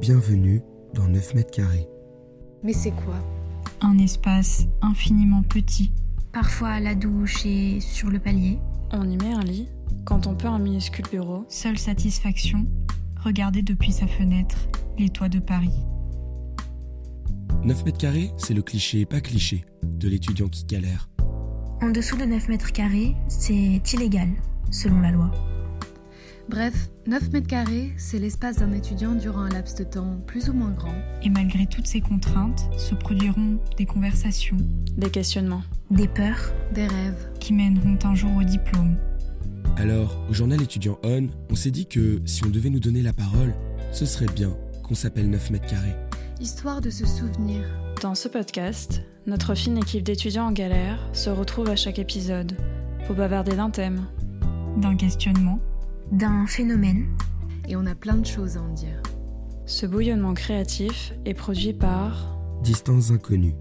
Bienvenue dans 9 mètres carrés. Mais c'est quoi? Un espace infiniment petit. Parfois à la douche et sur le palier. On y met un lit quand on peut un minuscule bureau. Seule satisfaction, regarder depuis sa fenêtre les toits de Paris. 9 mètres carrés, c'est le cliché pas cliché de l'étudiant qui galère. En dessous de 9 mètres carrés, c'est illégal, selon la loi. Bref, 9 mètres carrés, c'est l'espace d'un étudiant durant un laps de temps plus ou moins grand. Et malgré toutes ces contraintes, se produiront des conversations, Des questionnements. Des peurs, Des rêves. qui mèneront un jour au diplôme. Alors, au journal étudiant On, on s'est dit que si on devait nous donner la parole, ce serait bien qu'on s'appelle 9 mètres carrés. Histoire de se souvenir. Dans ce podcast, notre fine équipe d'étudiants en galère se retrouve à chaque épisode pour bavarder d'un thème. D'un questionnement, d'un phénomène. Et on a plein de choses à en dire. Ce bouillonnement créatif est produit par Distance inconnue.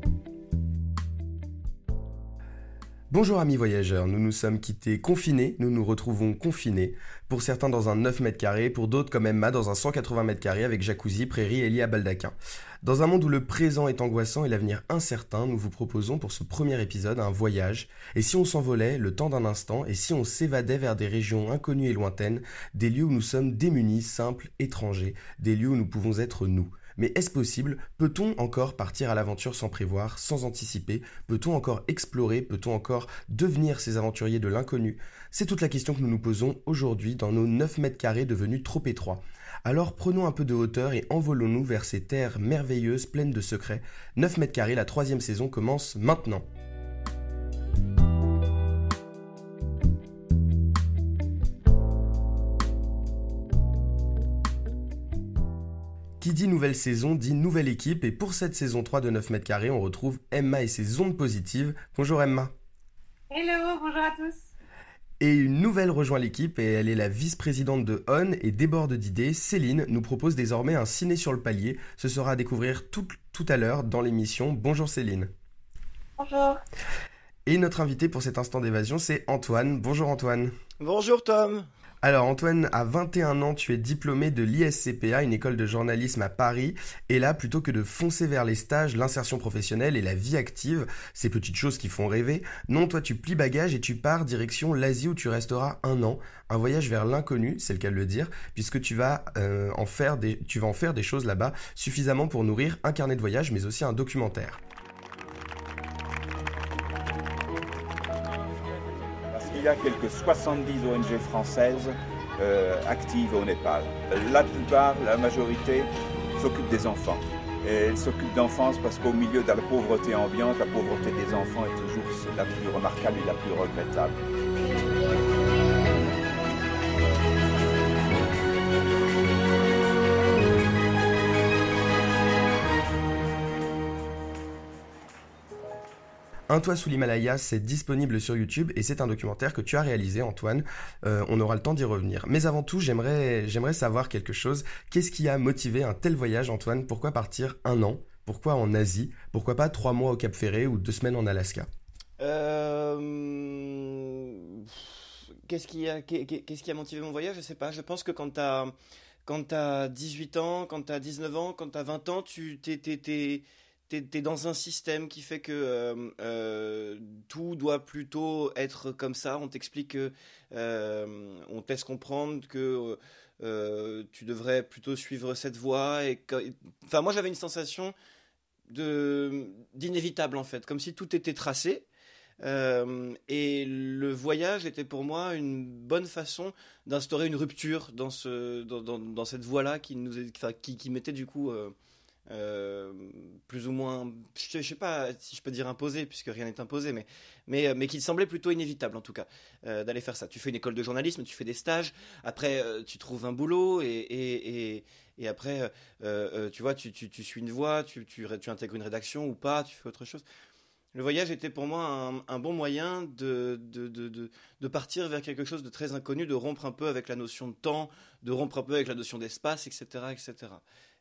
Bonjour amis voyageurs, nous nous sommes quittés confinés, nous nous retrouvons confinés, pour certains dans un 9 mètres carrés, pour d'autres comme Emma dans un 180 mètres carrés avec jacuzzi, prairie et lit à baldaquin. Dans un monde où le présent est angoissant et l'avenir incertain, nous vous proposons pour ce premier épisode un voyage, et si on s'envolait le temps d'un instant, et si on s'évadait vers des régions inconnues et lointaines, des lieux où nous sommes démunis, simples, étrangers, des lieux où nous pouvons être nous. Mais est-ce possible? Peut-on encore partir à l'aventure sans prévoir, sans anticiper? Peut-on encore explorer? Peut-on encore devenir ces aventuriers de l'inconnu? C'est toute la question que nous nous posons aujourd'hui dans nos 9 mètres carrés devenus trop étroits. Alors prenons un peu de hauteur et envolons-nous vers ces terres merveilleuses pleines de secrets. 9 mètres carrés, la troisième saison commence maintenant. Qui dit nouvelle saison dit nouvelle équipe et pour cette saison 3 de 9 mètres carrés, on retrouve Emma et ses ondes positives. Bonjour Emma. Hello, bonjour à tous. Et une nouvelle rejoint l'équipe et elle est la vice-présidente de On et déborde d'idées. Céline nous propose désormais un ciné sur le palier. Ce sera à découvrir tout, tout à l'heure dans l'émission. Bonjour Céline. Bonjour. Et notre invité pour cet instant d'évasion, c'est Antoine. Bonjour Antoine. Bonjour Tom. Alors Antoine, à 21 ans, tu es diplômé de l'ISCPA, une école de journalisme à Paris. Et là, plutôt que de foncer vers les stages, l'insertion professionnelle et la vie active, ces petites choses qui font rêver, non, toi tu plies bagage et tu pars direction l'Asie où tu resteras un an. Un voyage vers l'inconnu, c'est le cas de le dire, puisque tu vas, euh, en faire des, tu vas en faire des choses là-bas suffisamment pour nourrir un carnet de voyage, mais aussi un documentaire. Qu'il y a quelques 70 ONG françaises euh, actives au Népal. La plupart, la majorité, s'occupent des enfants. Elles s'occupent d'enfance parce qu'au milieu de la pauvreté ambiante, la pauvreté des enfants est toujours la plus remarquable et la plus regrettable. Un toit sous l'Himalaya, c'est disponible sur YouTube et c'est un documentaire que tu as réalisé, Antoine. Euh, on aura le temps d'y revenir. Mais avant tout, j'aimerais, savoir quelque chose. Qu'est-ce qui a motivé un tel voyage, Antoine? Pourquoi partir un an? Pourquoi en Asie? Pourquoi pas trois mois au Cap Ferré ou deux semaines en Alaska? Euh, Qu'est-ce qui, a, qu'est- qu'est-ce qui a motivé mon voyage? Je sais pas. Je pense que quand t'as quand t'as 18 ans, quand t'as 19 ans, quand t'as 20 ans, tu t'es, t'es, t'es dans un système qui fait que euh, euh, tout doit plutôt être comme ça. On t'explique que euh, on te laisse comprendre que tu devrais plutôt suivre cette voie. Et enfin, moi j'avais une sensation d'inévitable en fait, comme si tout était tracé. Et le voyage était pour moi une bonne façon d'instaurer une rupture dans, ce, dans, dans, dans cette voie-là qui, nous qui, qui du coup euh, euh, plus ou moins, je, je sais pas si je peux dire imposé, puisque rien n'est imposé, mais, mais, mais qui semblait plutôt inévitable en tout cas, euh, d'aller faire ça. Tu fais une école de journalisme, tu fais des stages, après euh, tu trouves un boulot et, et, et, et après, euh, euh, tu vois, tu, tu, tu suis une voie, tu, tu, tu intègres une rédaction ou pas, tu fais autre chose. Le voyage était pour moi un, un bon moyen de, de, de, de, de partir vers quelque chose de très inconnu, de rompre un peu avec la notion de temps, de rompre un peu avec la notion d'espace, etc., etc.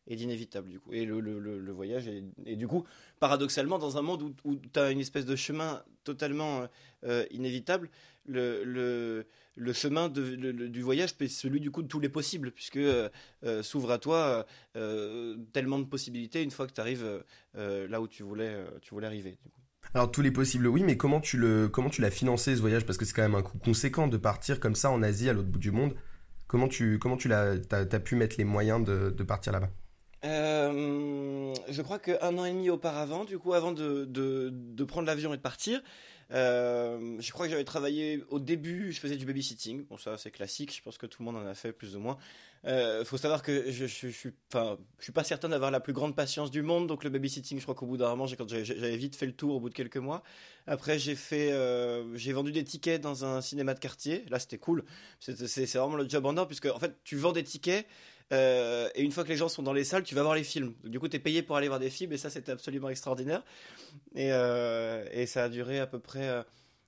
Et d'inévitable, du coup. Et le, le, voyage est, et du coup, paradoxalement, dans un monde où, où tu as une espèce de chemin totalement euh, inévitable, le, le, chemin du voyage, c'est celui du coup de tous les possibles, puisque euh, euh, s'ouvre à toi euh, tellement de possibilités une fois que tu arrives là où tu voulais, euh, tu voulais arriver. Alors tous les possibles, oui, mais comment tu le, comment tu l'as financé ce voyage? Parce que c'est quand même un coût conséquent de partir comme ça en Asie, à l'autre bout du monde. Comment tu, comment tu l'as, t'as, pu mettre les moyens de partir là-bas? Euh, je crois qu'un an et demi auparavant, du coup, avant de, prendre l'avion et de partir, euh, je crois que j'avais travaillé au début, je faisais du babysitting. Bon, ça c'est classique, je pense que tout le monde en a fait plus ou moins. Euh, faut savoir que je, je, suis, pas certain d'avoir la plus grande patience du monde, donc le babysitting, je crois qu'au bout d'un moment, j'avais vite fait le tour au bout de quelques mois. Après, j'ai euh, j'ai vendu des tickets dans un cinéma de quartier. Là, c'était cool. C'est vraiment le job en or, puisque en fait, tu vends des tickets. Euh, et une fois que les gens sont dans les salles, tu vas voir les films. Du coup, tu es payé pour aller voir des films, et ça, c'était absolument extraordinaire. Et, euh, et ça a duré à peu près, euh,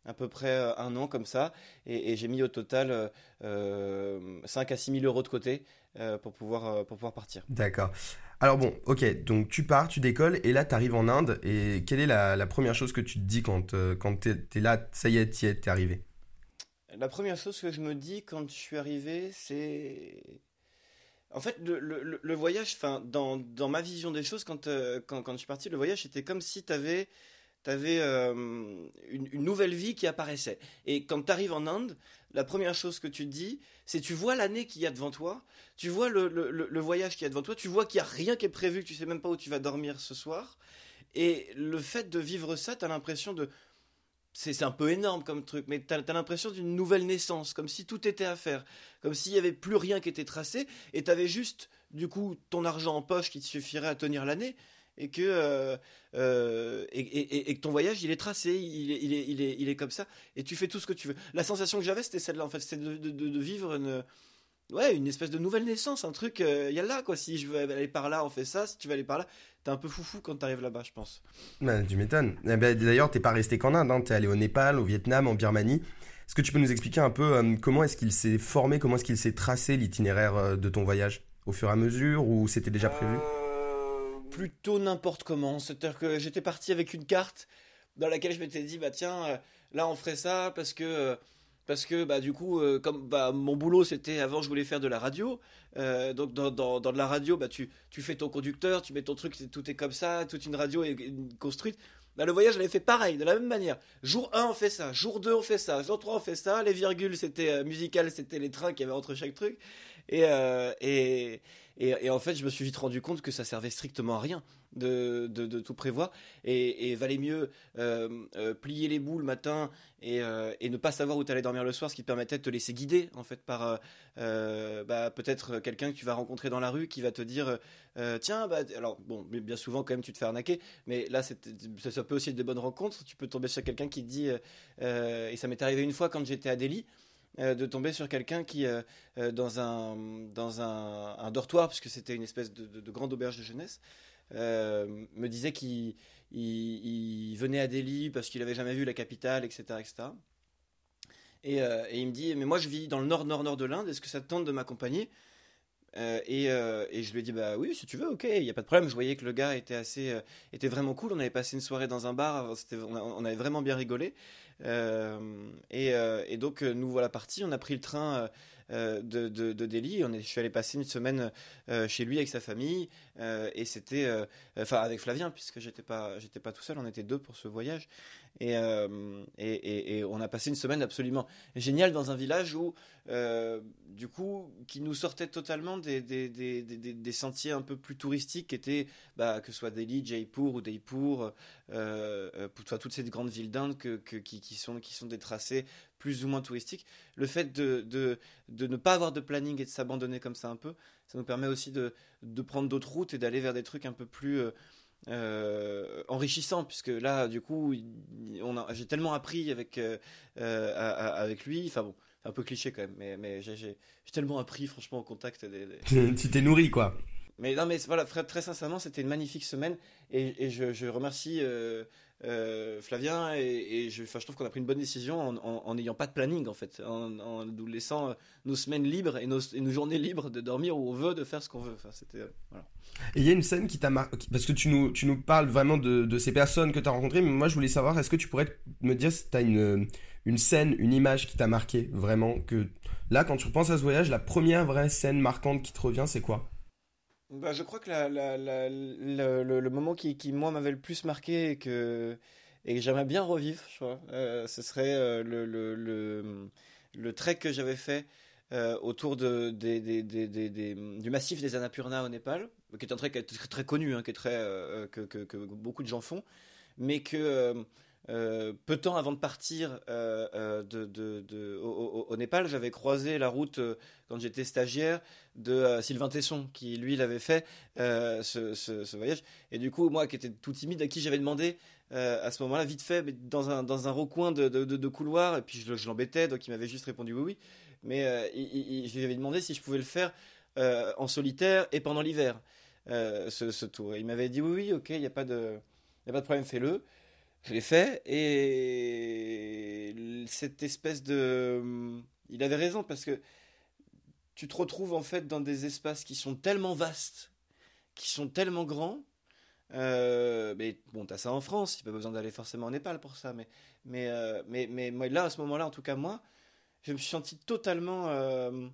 à peu près un an comme ça. Et, et j'ai mis au total euh, euh, 5 à 6 000 euros de côté euh, pour, pouvoir, pour pouvoir partir. D'accord. Alors bon, ok, donc tu pars, tu décolles, et là tu arrives en Inde, et quelle est la, la première chose que tu te dis quand, euh, quand t'es, t'es là, ça y est, t'y es, t'es arrivé? La première chose que je me dis quand je suis arrivé, c'est. En fait, le, voyage, enfin, dans, ma vision des choses, quand, euh, quand, quand je suis parti, le voyage, c'était comme si tu avais, une, une nouvelle vie qui apparaissait. Et quand tu arrives en Inde, la première chose que tu te dis, c'est tu vois l'année qu'il y a devant toi, tu vois le- le voyage qu'il y a devant toi, tu vois qu'il n'y a rien qui est prévu, que tu sais même pas où tu vas dormir ce soir. Et le fait de vivre ça, tu as l'impression de c'est un peu énorme comme truc, mais t'as as, l'impression d'une nouvelle naissance, comme si tout était à faire, comme s'il n'y avait plus rien qui était tracé, et t'avais juste, du coup, ton argent en poche qui te suffirait à tenir l'année, et que euh, euh, et, ton voyage, il est tracé, il est, il, est, il, est, il est comme ça, et tu fais tout ce que tu veux. La sensation que j'avais, c'était celle-là, en fait, c'était de- de vivre une... Ouais, une espèce de nouvelle naissance, un truc, il y a là, quoi. Si je veux aller par là, on fait ça. Si tu veux aller par là, t'es un peu foufou quand t'arrives là-bas, je pense. Bah, tu m'étonnes. Eh ben, D'ailleurs, t'es pas resté qu'en Inde, hein. t'es allé au Népal, au Vietnam, en Birmanie. Est-ce que tu peux nous expliquer un peu euh, comment est-ce qu'il s'est formé, comment est-ce qu'il s'est tracé l'itinéraire euh, de ton voyage? Au fur et à mesure ou c'était déjà prévu? Euh, Plutôt n'importe comment. C'est-à-dire que j'étais parti avec une carte dans laquelle je m'étais dit, bah tiens, là on ferait ça parce que, parce que bah, du coup, euh, comme bah, mon boulot c'était avant, je voulais faire de la radio. Euh, donc dans, dans, de la radio, bah, tu, tu fais ton conducteur, tu mets ton truc, tout est comme ça, toute une radio est, construite. Bah, le voyage, j'avais fait pareil, de la même manière. Jour 1, on fait ça. Jour 2, on fait ça. Jour 3, on fait ça. Les virgules, c'était euh, musical, c'était les trains qu'il y avait entre chaque truc. Et, et, et, et en fait, je me suis vite rendu compte que ça servait strictement à rien de, tout prévoir. Et, valait mieux euh, euh, plier les boules le matin et, euh, et ne pas savoir où tu allais dormir le soir, ce qui te permettait de te laisser guider en fait par bah, peut-être quelqu'un que tu vas rencontrer dans la rue qui va te dire tiens bah alors bon bien souvent quand même tu te fais arnaquer mais là ça, peut aussi être de bonnes rencontres tu peux tomber sur quelqu'un qui te dit et ça m'est arrivé une fois quand j'étais à Delhi de tomber sur quelqu'un qui dans un dans un, dortoir puisque c'était une espèce de grande auberge de jeunesse euh, me disait qu'il il, il venait à Delhi parce qu'il avait jamais vu la capitale etc etc et, euh, et il me dit mais moi je vis dans le nord nord nord de l'Inde est-ce que ça te tente de m'accompagner? Euh, et, je lui ai dit bah oui si tu veux ok il y a pas de problème. Je voyais que le gars était assez était vraiment cool. On avait passé une soirée dans un bar on, on avait vraiment bien rigolé. Et, et donc nous voilà partis. On a pris le train de, de, de Delhi. On je suis allé passer une semaine euh, chez lui avec sa famille. Euh, et c'était euh, enfin avec Flavien puisque j'étais pas j'étais pas tout seul. On était deux pour ce voyage et, euh, et, et- et on a passé une semaine absolument géniale dans un village où euh, du coup qui nous sortait totalement des, des, des, des, sentiers un peu plus touristiques qui étaient bah, que ce soit Delhi, Jaipur ou Daipur euh, euh, toutes ces grandes villes d'Inde que- qui, qui sont, qui sont des tracés plus ou moins touristiques. Le fait de, de, de ne pas avoir de planning et de s'abandonner comme ça un peu ça nous permet aussi de, de prendre d'autres routes et d'aller vers des trucs un peu plus euh, enrichissants puisque là du coup on a- j'ai tellement appris avec euh, euh, avec lui enfin bon un peu cliché quand même mais, mais j'ai tellement appris franchement au contact des- Tu t'es nourri, quoi. Mais non mais voilà très, sincèrement c'était une magnifique semaine et, je, remercie euh, euh, Flavien et, et je, je trouve qu'on a pris une bonne décision en- n'ayant pas de planning en fait en, nous laissant euh, nos semaines libres et nos, journées libres de dormir où on veut de faire ce qu'on veut. Enfin c'était Et il y a une scène qui t'a marqué, parce que tu nous, tu nous parles vraiment de, de ces personnes que tu as rencontrées, mais moi je voulais savoir, est-ce que tu pourrais me dire si tu as une, une scène, une image qui t'a marqué vraiment que là, quand tu repenses à ce voyage, la première vraie scène marquante qui te revient, c'est quoi? Bah, je crois que le, moment qui, moi m'avait le plus marqué et que j'aimerais bien revivre, je crois, euh, ce serait euh, le, le, trek que j'avais fait euh, autour du massif des Annapurna au Népal, qui est un trek très, connu, hein, que, beaucoup de gens font, mais que euh, peu de temps avant de partir de, de, au, Népal, j'avais croisé la route quand j'étais stagiaire de Sylvain Tesson, qui lui l'avait fait ce, voyage. Et du coup, moi qui étais tout timide, à qui j'avais demandé à ce moment-là, vite fait, dans un, dans un recoin de, couloir, et puis je, l'embêtais, donc il m'avait juste répondu oui, oui mais euh, je lui avais demandé si je pouvais le faire euh, en solitaire et pendant l'hiver, euh, ce, tour. Et il m'avait dit oui, oui, ok, il n'y a, pas de, y a pas de problème, fais-le. Je l'ai fait et cette espèce de... Il avait raison parce que tu te retrouves en fait dans des espaces qui sont tellement vastes, qui sont tellement grands. Euh, mais bon, t'as ça en France, pas besoin d'aller forcément en Népal pour ça. Mais, mais, euh, mais, mais, là, à ce moment-là, en tout cas, moi, je me suis senti totalement, euh,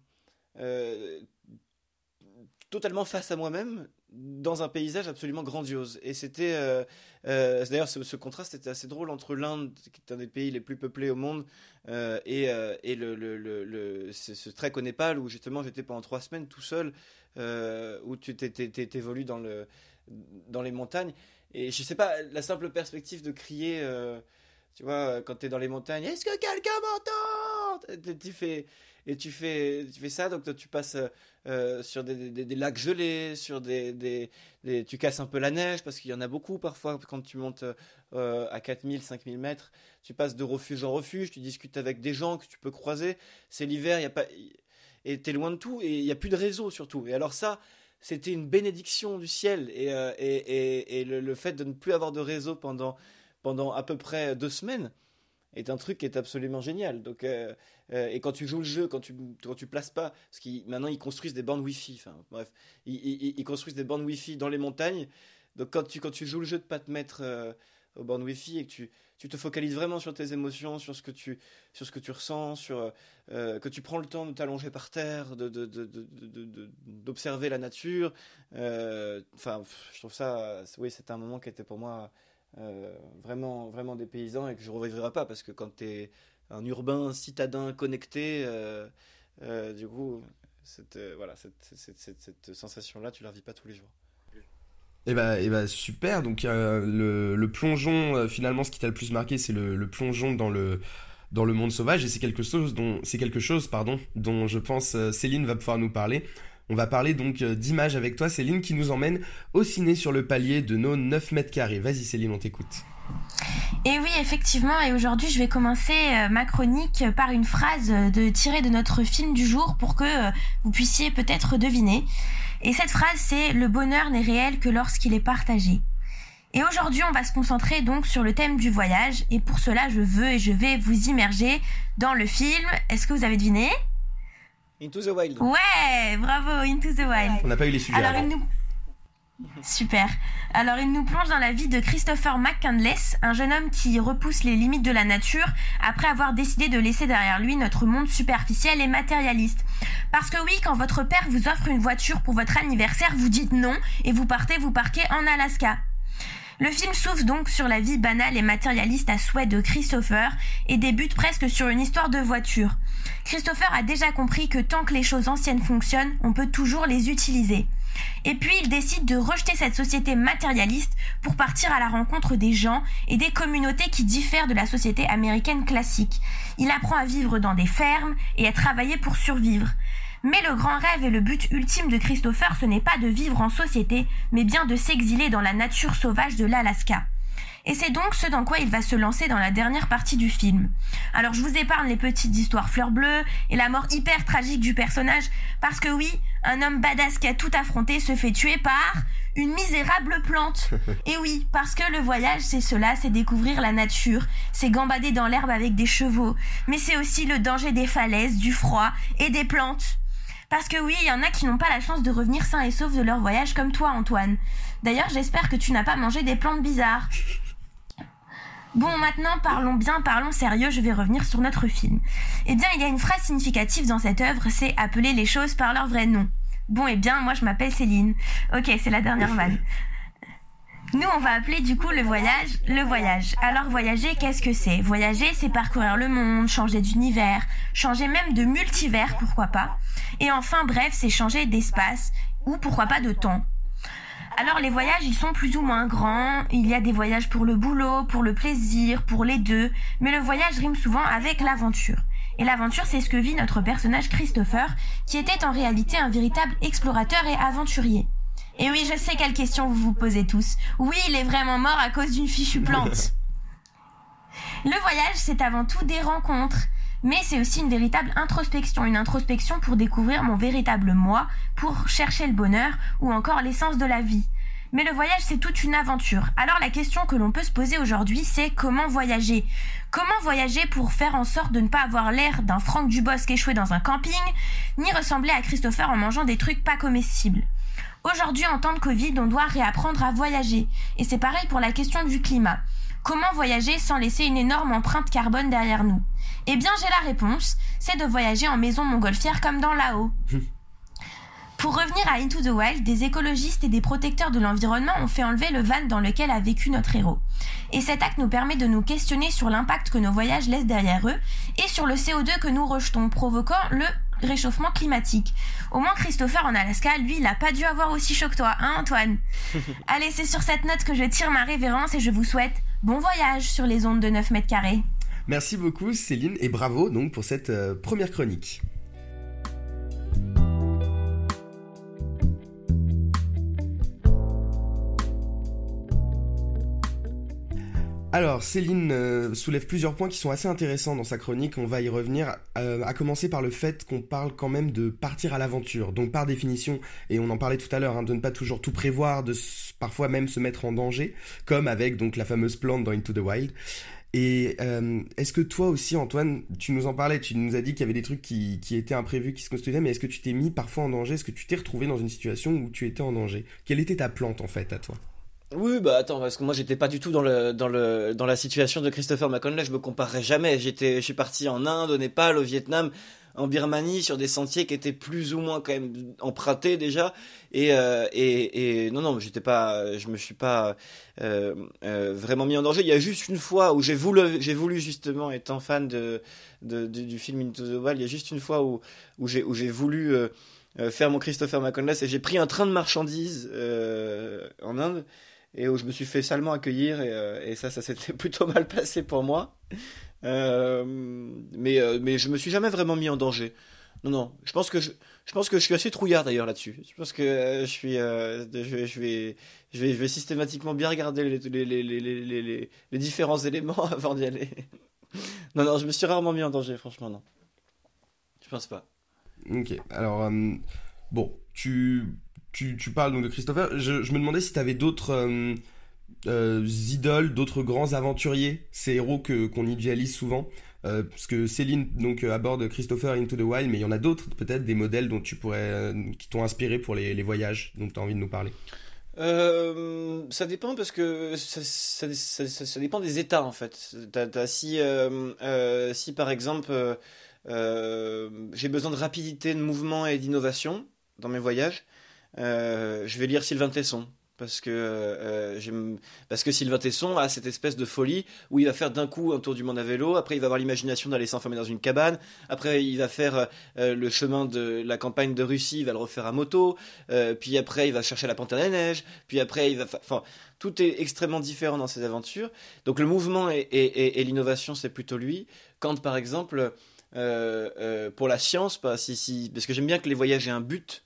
totalement face à moi-même dans un paysage absolument grandiose. Et c'était, euh, euh, d'ailleurs, ce, ce, contraste était assez drôle entre l'Inde, qui est un des pays les plus peuplés au monde, euh, et, et le, le, le, le ce trek au Népal où justement j'étais pendant trois semaines tout seul, où tu t'évolues dans le dans les montagnes. Et je sais pas, la simple perspective de crier tu vois, quand tu es dans les montagnes, est-ce que quelqu'un m'entend? Tu fais et tu fais tu fais ça donc toi, tu passes euh, sur des, lacs gelés sur des, des, tu casses un peu la neige parce qu'il y en a beaucoup parfois quand tu montes euh, à 4000 5000 mètres tu passes de refuge en refuge tu discutes avec des gens que tu peux croiser. C'est l'hiver il y a pas et loin de tout et il y a plus de réseau surtout. Et alors ça c'était une bénédiction du ciel et, euh, et, et, et le, le, fait de ne plus avoir de réseau pendant pendant à peu près deux semaines est un truc qui est absolument génial. Donc, euh, euh, et quand tu joues le jeu, quand tu quand tu places pas, parce qu'ils maintenant ils construisent des bandes Wi-Fi. Enfin bref, ils, construisent des bandes Wi-Fi dans les montagnes. Donc quand tu quand tu joues le jeu de pas te mettre euh, aux bandes Wi-Fi et que tu tu te focalises vraiment sur tes émotions, sur ce que tu sur ce que tu ressens, sur que tu prends le temps de t'allonger par terre, de d'observer la nature. Enfin, je trouve ça, oui, c'était un moment qui était pour moi euh, vraiment, vraiment des paysans et que je ne revivrai pas parce que quand tu es un urbain citadin connecté, euh, euh, du coup, cette, voilà, cette, cette, cette, sensation-là, tu la revis pas tous les jours. Eh bah, eh bah super, donc le, plongeon, finalement ce qui t'a le plus marqué c'est le, le, plongeon dans le, dans le monde sauvage et c'est quelque chose dont, c'est quelque chose, pardon, dont je pense Céline va pouvoir nous parler. On va parler donc euh, d'images avec toi, Céline, qui nous emmène au ciné sur le palier de nos 9 mètres carrés. Vas-y, Céline, on t'écoute. Et oui, effectivement, et aujourd'hui je vais commencer euh, ma chronique par une phrase euh, tirée de notre film du jour pour que vous puissiez peut-être deviner. Et cette phrase c'est Le bonheur n'est réel que lorsqu'il est partagé. Et aujourd'hui on va se concentrer donc sur le thème du voyage et pour cela je veux et je vais vous immerger dans le film. Est-ce que vous avez deviné? Into the Wild. Ouais, bravo, Into the Wild. On n'a pas eu les sujets. Alors, il nous... Super. Alors, il nous plonge dans la vie de Christopher McCandless, un jeune homme qui repousse les limites de la nature après avoir décidé de laisser derrière lui notre monde superficiel et matérialiste. Parce que oui, quand votre père vous offre une voiture pour votre anniversaire, vous dites non et vous partez vous parquer en Alaska. Le film s'ouvre donc sur la vie banale et matérialiste à souhait de Christopher et débute presque sur une histoire de voiture. Christopher a déjà compris que tant que les choses anciennes fonctionnent, on peut toujours les utiliser. Et puis il décide de rejeter cette société matérialiste pour partir à la rencontre des gens et des communautés qui diffèrent de la société américaine classique. Il apprend à vivre dans des fermes et à travailler pour survivre. Mais le grand rêve et le but ultime de Christopher, ce n'est pas de vivre en société, mais bien de s'exiler dans la nature sauvage de l'Alaska. Et c'est donc ce dans quoi il va se lancer dans la dernière partie du film. Alors je vous épargne les petites histoires fleurs bleues et la mort hyper tragique du personnage, parce que oui, un homme badass qui a tout affronté se fait tuer par une misérable plante. Et oui, parce que le voyage, c'est cela, c'est découvrir la nature, c'est gambader dans l'herbe avec des chevaux, mais c'est aussi le danger des falaises, du froid et des plantes. Parce que oui, il y en a qui n'ont pas la chance de revenir sains et saufs de leur voyage comme toi, Antoine. D'ailleurs, j'espère que tu n'as pas mangé des plantes bizarres. Bon, maintenant parlons bien, parlons sérieux, je vais revenir sur notre film. Eh bien, il y a une phrase significative dans cette œuvre, c'est appeler les choses par leur vrai nom. Bon, eh bien, moi je m'appelle Céline. Ok, c'est la dernière vanne. Nous, on va appeler du coup le voyage le voyage. Alors voyager, qu'est-ce que c'est? Voyager, c'est parcourir le monde, changer d'univers, changer même de multivers, pourquoi pas. Et enfin, bref, c'est changer d'espace ou pourquoi pas de temps. Alors les voyages, ils sont plus ou moins grands. Il y a des voyages pour le boulot, pour le plaisir, pour les deux. Mais le voyage rime souvent avec l'aventure. Et l'aventure, c'est ce que vit notre personnage Christopher, qui était en réalité un véritable explorateur et aventurier. Et oui, je sais quelle question vous vous posez tous. Oui, il est vraiment mort à cause d'une fichue plante. Le voyage, c'est avant tout des rencontres. Mais c'est aussi une véritable introspection, une introspection pour découvrir mon véritable moi, pour chercher le bonheur ou encore l'essence de la vie. Mais le voyage, c'est toute une aventure. Alors la question que l'on peut se poser aujourd'hui, c'est comment voyager? Comment voyager pour faire en sorte de ne pas avoir l'air d'un Franck Dubosc échoué dans un camping, ni ressembler à Christopher en mangeant des trucs pas comestibles? Aujourd'hui, en temps de Covid, on doit réapprendre à voyager. Et c'est pareil pour la question du climat. Comment voyager sans laisser une énorme empreinte carbone derrière nous? Eh bien, j'ai la réponse, c'est de voyager en maison montgolfière comme dans là-haut. Pour revenir à Into the Wild, des écologistes et des protecteurs de l'environnement ont fait enlever le van dans lequel a vécu notre héros. Et cet acte nous permet de nous questionner sur l'impact que nos voyages laissent derrière eux et sur le CO2 que nous rejetons, provoquant le réchauffement climatique. Au moins Christopher en Alaska, lui, il n'a pas dû avoir aussi chaud que toi, hein Antoine? Allez, c'est sur cette note que je tire ma révérence et je vous souhaite bon voyage sur les ondes de 9 mètres carrés. Merci beaucoup Céline et bravo donc pour cette euh, première chronique. Alors, Céline euh, soulève plusieurs points qui sont assez intéressants dans sa chronique, on va y revenir, euh, à commencer par le fait qu'on parle quand même de partir à l'aventure, donc par définition, et on en parlait tout à l'heure, hein, de ne pas toujours tout prévoir, de parfois même se mettre en danger, comme avec donc la fameuse plante dans Into the Wild. Et euh, est-ce que toi aussi, Antoine, tu nous en parlais, tu nous as dit qu'il y avait des trucs qui, qui étaient imprévus, qui se construisaient, mais est-ce que tu t'es mis parfois en danger? Est-ce que tu t'es retrouvé dans une situation où tu étais en danger? Quelle était ta plante en fait à toi? Oui, bah attends, parce que moi j'étais pas du tout dans le dans le dans la situation de Christopher McConley. Je me comparerais jamais. J'étais, je suis parti en Inde, au Népal, au Vietnam, en Birmanie, sur des sentiers qui étaient plus ou moins quand même empruntés déjà. Et euh, et, et non non, j'étais pas, je me suis pas euh, euh, vraiment mis en danger. Il y a juste une fois où j'ai voulu j'ai voulu justement étant fan de, de, du film Into the Wild, il y a juste une fois où où j'ai où j'ai voulu euh, faire mon Christopher McConley et j'ai pris un train de marchandises en Inde et où je me suis fait salement accueillir et, euh, et ça, ça s'était plutôt mal passé pour moi. Euh, mais, euh, mais je me suis jamais vraiment mis en danger. Non, non, je pense que je, je pense que je suis assez trouillard d'ailleurs là-dessus. Je pense que je suis, je, vais, je, vais, je, vais, systématiquement bien regarder les, les, les, les, différents éléments avant d'y aller. non, non, je me suis rarement mis en danger, franchement, non. Je pense pas. Ok, alors, bon, tu tu, parles donc de Christopher. Je, me demandais si tu avais d'autres euh, euh, idoles, d'autres grands aventuriers, ces héros que qu'on idéalise souvent. Euh, parce que Céline donc aborde Christopher Into the Wild, mais il y en a d'autres peut-être des modèles dont tu pourrais, qui t'ont inspiré pour les, voyages, dont tu as envie de nous parler. Ça dépend parce que ça, dépend des états en fait. T'as, si, si par exemple j'ai besoin de rapidité de mouvement et d'innovation dans mes voyages, je vais lire Sylvain Tesson. Parce que, euh, parce que Sylvain Tesson a cette espèce de folie où il va faire d'un coup un tour du monde à vélo, après il va avoir l'imagination d'aller s'enfermer dans une cabane, après il va faire euh, le chemin de la campagne de Russie, il va le refaire à moto, euh, puis après il va chercher la panthère des neiges, puis après il va... Tout est extrêmement différent dans ses aventures. Donc le mouvement et, l'innovation, c'est plutôt lui. Quand par exemple, euh, pour la science, parce que j'aime bien que les voyages aient un but,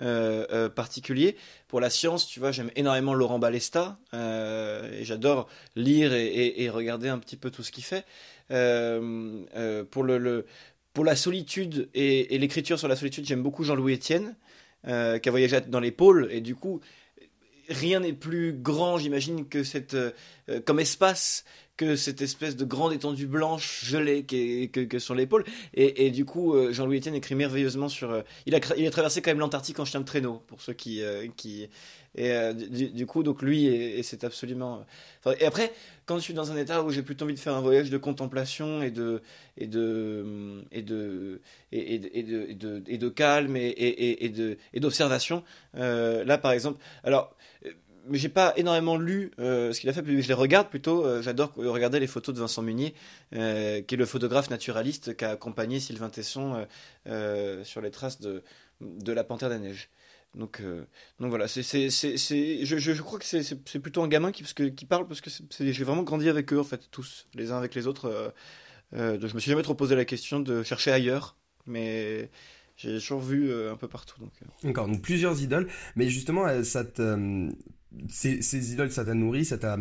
euh, euh, particulier. Pour la science, tu vois, j'aime énormément Laurent Balesta euh, et j'adore lire et, regarder un petit peu tout ce qu'il fait. Pour, le, pour la solitude et, et l'écriture sur la solitude, j'aime beaucoup Jean-Louis Etienne, qui a voyagé dans les pôles et du coup, rien n'est plus grand, j'imagine, que cette, comme espace que cette espèce de grande étendue blanche gelée que, que sur l'épaule. Et, et, du coup, euh, Jean-Louis Etienne écrit merveilleusement sur. Euh, il, a, il a traversé quand même l'Antarctique en chien de traîneau, pour ceux qui. Euh, qui et du, du, coup, donc lui, c'est absolument. Enfin, et après, quand je suis dans un état où j'ai plutôt envie de faire un voyage de contemplation et de. et de. et de. et, et de, et, de, et de calme et, de, et d'observation, là par exemple. Alors mais j'ai pas énormément lu euh, ce qu'il a fait. Je les regarde plutôt. Euh, J'adore regarder les photos de Vincent Munier, euh, qui est le photographe naturaliste qui a accompagné Sylvain Tesson euh, sur les traces de, de la Panthère des Neiges. Donc, donc voilà, c'est, c'est, c'est, je, je, crois que c'est, c'est, plutôt un gamin qui, parce que, qui parle parce que j'ai vraiment grandi avec eux en fait, tous, les uns avec les autres. je me suis jamais trop posé la question de chercher ailleurs, mais j'ai toujours vu un peu partout. Donc, Encore, donc plusieurs idoles, mais justement, ça ces, ces, idoles, ça t'a nourri, ça t'a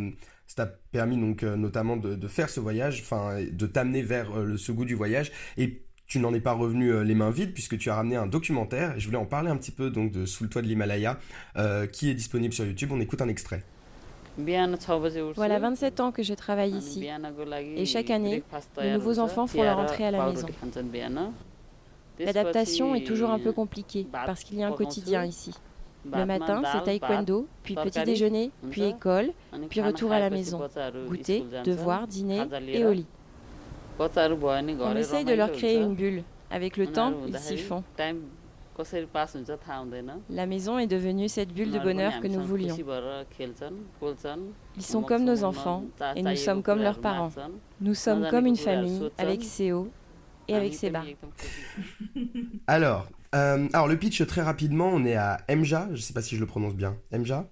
ça t'a permis donc euh, notamment de, faire ce voyage, de t'amener vers euh, ce goût du voyage. Et tu n'en es pas revenu euh, les mains vides puisque tu as ramené un documentaire. Et je voulais en parler un petit peu donc de Sous le toit de l'Himalaya, qui est disponible sur YouTube. On écoute un extrait. Voilà 27 ans que je travaille ici. Et chaque année, de nouveaux enfants font leur entrée à la maison. L'adaptation est toujours un peu compliquée parce qu'il y a un quotidien ici. Le matin, c'est taekwondo, puis petit déjeuner, puis école, puis retour à la maison. Goûter, devoir, dîner et au lit. On essaye de leur créer une bulle. Avec le temps, ils s'y font. La maison est devenue cette bulle de bonheur que nous voulions. Ils sont comme nos enfants et nous sommes comme leurs parents. Nous sommes comme une famille avec ses hauts et avec ses bas. Alors, euh, alors le pitch très rapidement, on est à Mja, je sais pas si je le prononce bien. Mja?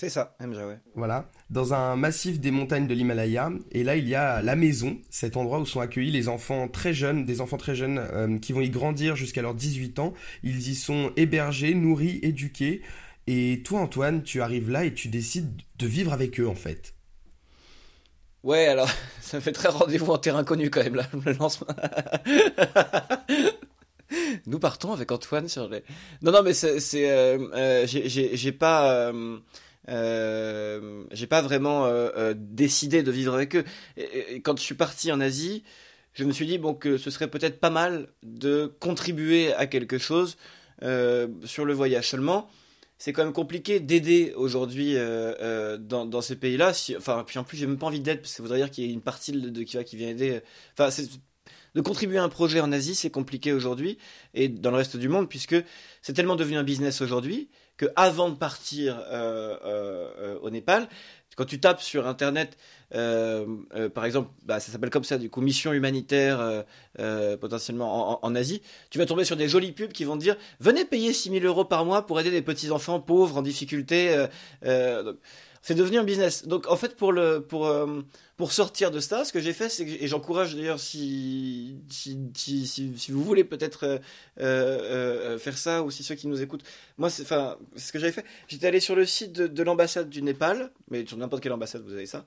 C'est ça, Mja, ouais. Voilà, dans un massif des montagnes de l'Himalaya, et là il y a la maison, cet endroit où sont accueillis les enfants très jeunes, des enfants très jeunes euh, qui vont y grandir jusqu'à leurs 18 ans. Ils y sont hébergés, nourris, éduqués. Et toi Antoine, tu arrives là et tu décides de vivre avec eux en fait. Ouais, alors ça fait très rendez-vous en terrain connu quand même là, le lancement. Nous partons avec Antoine sur les. Non, non, mais c'est, c'est, euh, euh, j'ai pas. Euh, j'ai pas vraiment euh, euh, décidé de vivre avec eux. Quand je suis parti en Asie, je me suis dit bon que ce serait peut-être pas mal de contribuer à quelque chose sur le voyage. Seulement, c'est quand même compliqué d'aider aujourd'hui dans, ces pays-là. Enfin, puis en plus, j'ai même pas envie d'aide parce que ça voudrait dire qu'il y a une partie de, qui va qui vient aider. Enfin, de contribuer à un projet en Asie, c'est compliqué aujourd'hui et dans le reste du monde puisque c'est tellement devenu un business aujourd'hui que avant de partir euh, euh, au Népal, quand tu tapes sur internet, euh, euh, par exemple, bah, ça s'appelle comme ça, du coup, mission humanitaire euh, potentiellement en, Asie, tu vas tomber sur des jolies pubs qui vont te dire venez payer 6000 euros par mois pour aider des petits enfants pauvres en difficulté. C'est devenu un business. Donc en fait pour euh, pour sortir de ça, ce que j'ai fait, c'est et j'encourage d'ailleurs si si, vous voulez peut-être euh, euh, faire ça ou si ceux qui nous écoutent, moi c'est ce que j'avais fait, j'étais allé sur le site de, de l'ambassade du Népal, mais sur n'importe quelle ambassade vous avez ça,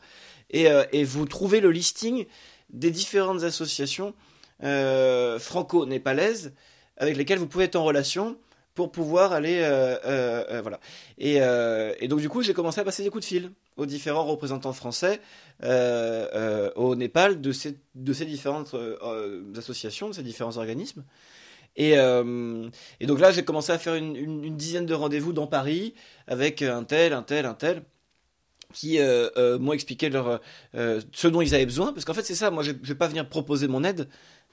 et vous trouvez le listing des différentes associations franco-népalaises avec lesquelles vous pouvez être en relation pour pouvoir aller euh, euh, euh, voilà. Et, et, donc du coup j'ai commencé à passer des coups de fil aux différents représentants français au Népal de ces de ces différentes associations de ces différents organismes. Et, et donc là j'ai commencé à faire une, dizaine de rendez-vous dans Paris avec un tel un tel un tel qui m'ont expliqué leur ce dont ils avaient besoin. Parce qu'en fait c'est ça. Moi je, je vais pas venir proposer mon aide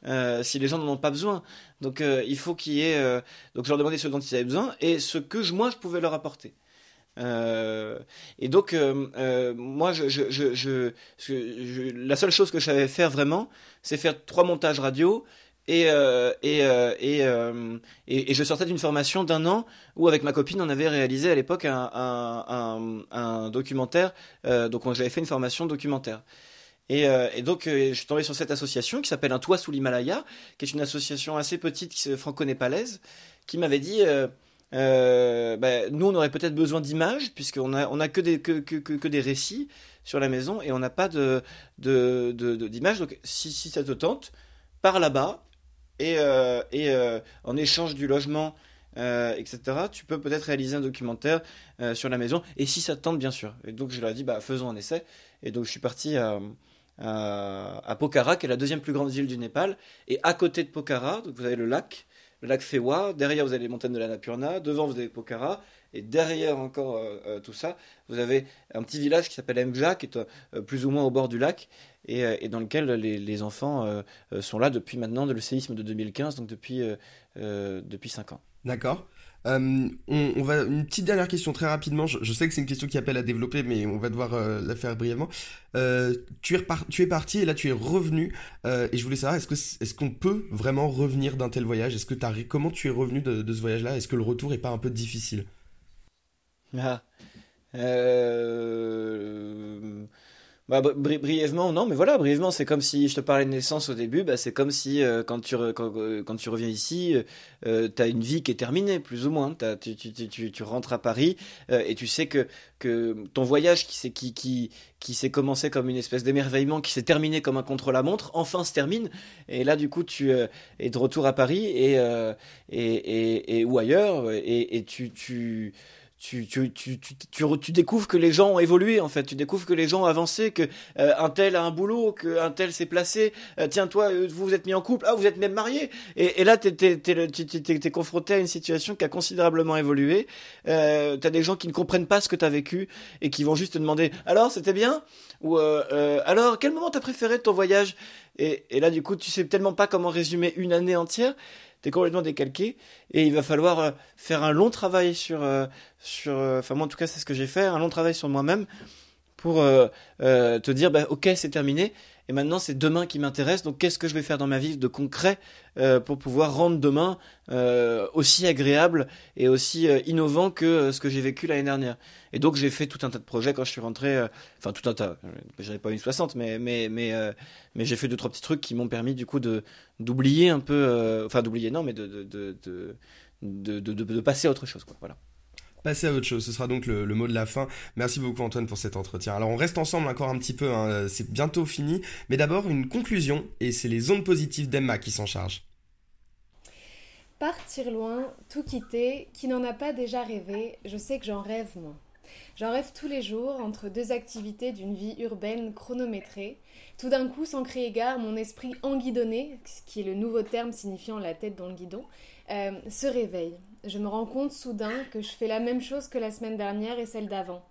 euh, si les gens n'en ont pas besoin. Donc euh, il faut qu'il y ait. Euh, donc je leur demandais ce dont ils avaient besoin et ce que je, moi je pouvais leur apporter. Et donc moi la seule chose que je savais faire vraiment, c'est faire trois montages radio. Et, et, et, et, je sortais d'une formation d'un an où avec ma copine on avait réalisé à l'époque un, un, un, documentaire. donc j'avais fait une formation documentaire. Et, euh, et, donc, euh, je suis tombé sur cette association qui s'appelle Un Toit sous l'Himalaya, qui est une association assez petite, franco-népalaise, qui m'avait dit euh, bah, nous, on aurait peut-être besoin d'images, puisqu'on a, on a que, des, que, que, que, des récits sur la maison et on n'a pas de, de, de, de, d'images. Donc, si, si ça te tente, pars là-bas et, et en échange du logement. Etc. Tu peux peut-être réaliser un documentaire sur la maison, et si ça te tente, bien sûr. Et donc je leur ai dit, bah faisons un essai. Et donc je suis parti à, à, Pokhara, qui est la deuxième plus grande ville du Népal. Et à côté de Pokhara, donc vous avez le lac, le lac Fewa. Derrière, vous avez les montagnes de la Napurna. Devant, vous avez Pokhara. Et derrière encore euh, euh, tout ça, vous avez un petit village qui s'appelle Mja, qui est euh, plus ou moins au bord du lac, et, dans lequel les, enfants sont là depuis maintenant le séisme de 2015, donc depuis, depuis 5 ans. D'accord. On, va une petite dernière question très rapidement. Je, sais que c'est une question qui appelle à développer, mais on va devoir la faire brièvement. tu, es tu es parti et là tu es revenu. et je voulais savoir, est-ce que est-ce qu'on peut vraiment revenir d'un tel voyage? Est-ce que comment tu es revenu de, de ce voyage-là? Est-ce que le retour est pas un peu difficile? Ah. Euh... Bah, brièvement, non, mais voilà, brièvement, c'est comme si je te parlais de naissance au début, bah, c'est comme si euh, quand, tu euh, quand, tu reviens ici, euh, tu as une vie qui est terminée, plus ou moins. Tu, tu, tu, tu, rentres à Paris et tu sais que, que ton voyage qui s'est qui, qui, qui s'est commencé comme une espèce d'émerveillement, qui s'est terminé comme un contre-la-montre, enfin se termine. Et là, du coup, tu es de retour à Paris et, et, et, et, ou ailleurs et, et tu. Tu tu, tu, tu, tu, découvres que les gens ont évolué en fait, tu découvres que les gens ont avancé, que euh, un tel a un boulot, que un tel s'est placé, euh, tiens toi euh, vous vous êtes mis en couple, ah vous êtes même marié, et, là t'es, t'es, confronté à une situation qui a considérablement évolué, euh, t'as des gens qui ne comprennent pas ce que t'as vécu et qui vont juste te demander alors c'était bien? Ou alors quel moment t'as préféré de ton voyage? Et, et là du coup tu sais tellement pas comment résumer une année entière t'es complètement décalqué et il va falloir euh, faire un long travail sur, euh, sur euh, enfin moi en tout cas c'est ce que j'ai fait, un long travail sur moi-même pour te dire bah, ok c'est terminé et maintenant c'est demain qui m'intéresse donc qu'est-ce que je vais faire dans ma vie de concret pour pouvoir rendre demain aussi agréable et aussi innovant que ce que j'ai vécu l'année dernière? Et donc j'ai fait tout un tas de projets quand je suis rentré enfin tout un tas j'avais pas une 60 mais j'ai fait deux trois petits trucs qui m'ont permis du coup d'oublier un peu, euh, enfin d'oublier non, mais de passer à autre chose. Voilà. Passer à autre chose, ce sera donc le, mot de la fin. Merci beaucoup Antoine pour cet entretien. Alors on reste ensemble encore un petit peu, hein. c'est bientôt fini, mais d'abord une conclusion, et c'est les ondes positives d'Emma qui s'en chargent. Partir loin, tout quitter, qui n'en a pas déjà rêvé, je sais que j'en rêve moi. J'en rêve tous les jours entre deux activités d'une vie urbaine chronométrée. Tout d'un coup, sans crier égard, mon esprit enguidonné, qui est le nouveau terme signifiant la tête dans le guidon, euh, se réveille. Je me rends compte soudain que je fais la même chose que la semaine dernière et celle d'avant.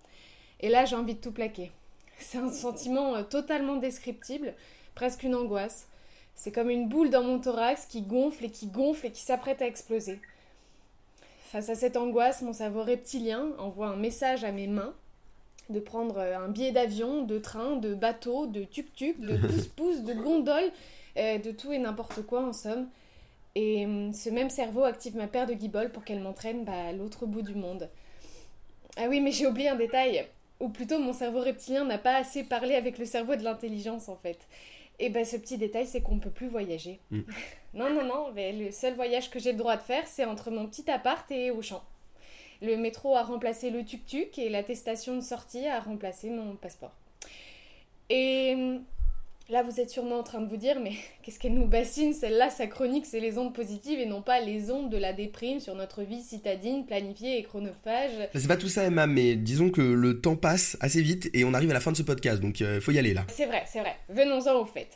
Et là, j'ai envie de tout plaquer. C'est un sentiment euh, totalement descriptible, presque une angoisse. C'est comme une boule dans mon thorax qui gonfle et qui gonfle et qui s'apprête à exploser. Face à cette angoisse, mon cerveau reptilien envoie un message à mes mains de prendre euh, un billet d'avion, de train, de bateau, de tuk-tuk, de pouce-pouce, de gondole, euh, de tout et n'importe quoi en somme. Et hum, ce même cerveau active ma paire de guiboles pour qu'elle m'entraîne bah, à l'autre bout du monde. Ah oui, mais j'ai oublié un détail. Ou plutôt, mon cerveau reptilien n'a pas assez parlé avec le cerveau de l'intelligence en fait. Et ben ce petit détail, c'est qu'on ne peut plus voyager. Mm. non, non, non, mais le seul voyage que j'ai le droit de faire, c'est entre mon petit appart et Auchan. Le métro a remplacé le tuk-tuk et l'attestation de sortie a remplacé mon passeport. Et hum, Là, vous êtes sûrement en train de vous dire, mais qu'est-ce qu'elle nous bassine Celle-là, sa chronique, c'est les ondes positives et non pas les ondes de la déprime sur notre vie citadine, planifiée et chronophage. C'est pas tout ça, Emma, mais disons que le temps passe assez vite et on arrive à la fin de ce podcast, donc il euh, faut y aller là. C'est vrai, c'est vrai. Venons-en au fait.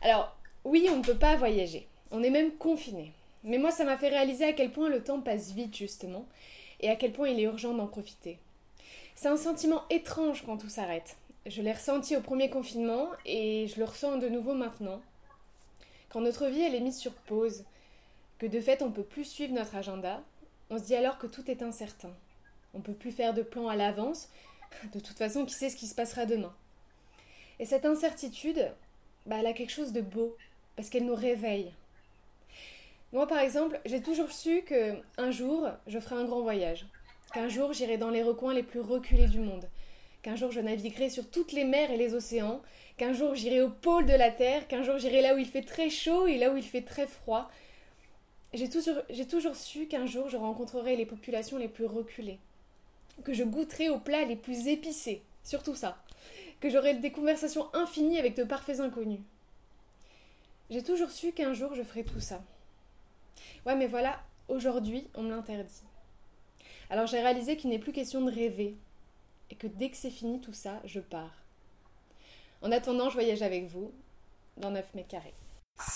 Alors, oui, on ne peut pas voyager. On est même confiné. Mais moi, ça m'a fait réaliser à quel point le temps passe vite, justement, et à quel point il est urgent d'en profiter. C'est un sentiment étrange quand tout s'arrête. Je l'ai ressenti au premier confinement et je le ressens de nouveau maintenant. Quand notre vie elle est mise sur pause, que de fait on peut plus suivre notre agenda, on se dit alors que tout est incertain. On peut plus faire de plans à l'avance. De toute façon, qui sait ce qui se passera demain? Et cette incertitude, bah, elle a quelque chose de beau parce qu'elle nous réveille. Moi, par exemple, j'ai toujours su que un jour, je ferai un grand voyage, qu'un jour, j'irai dans les recoins les plus reculés du monde, qu'un jour je naviguerai sur toutes les mers et les océans, qu'un jour j'irai au pôle de la Terre, qu'un jour j'irai là où il fait très chaud et là où il fait très froid. J'ai toujours, su qu'un jour je rencontrerai les populations les plus reculées, que je goûterai aux plats les plus épicés, surtout ça, que j'aurai des conversations infinies avec de parfaits inconnus. J'ai toujours su qu'un jour je ferai tout ça. Ouais, mais voilà, aujourd'hui, on me l'interdit. Alors j'ai réalisé qu'il n'est plus question de rêver, et que dès que c'est fini tout ça, je pars. En attendant, je voyage avec vous dans 9 mètres carrés.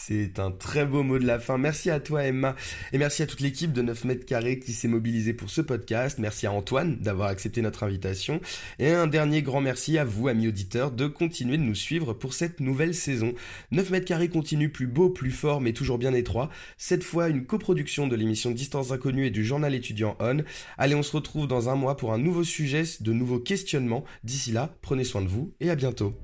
C'est un très beau mot de la fin. Merci à toi Emma et merci à toute l'équipe de 9 mètres carrés qui s'est mobilisée pour ce podcast. Merci à Antoine d'avoir accepté notre invitation. Et un dernier grand merci à vous amis auditeurs de continuer de nous suivre pour cette nouvelle saison. 9 mètres carrés continue plus beau, plus fort mais toujours bien étroit. Cette fois une coproduction de l'émission Distance Inconnue et du journal étudiant On. Allez on se retrouve dans un mois pour un nouveau sujet, de nouveaux questionnements. D'ici là, prenez soin de vous et à bientôt.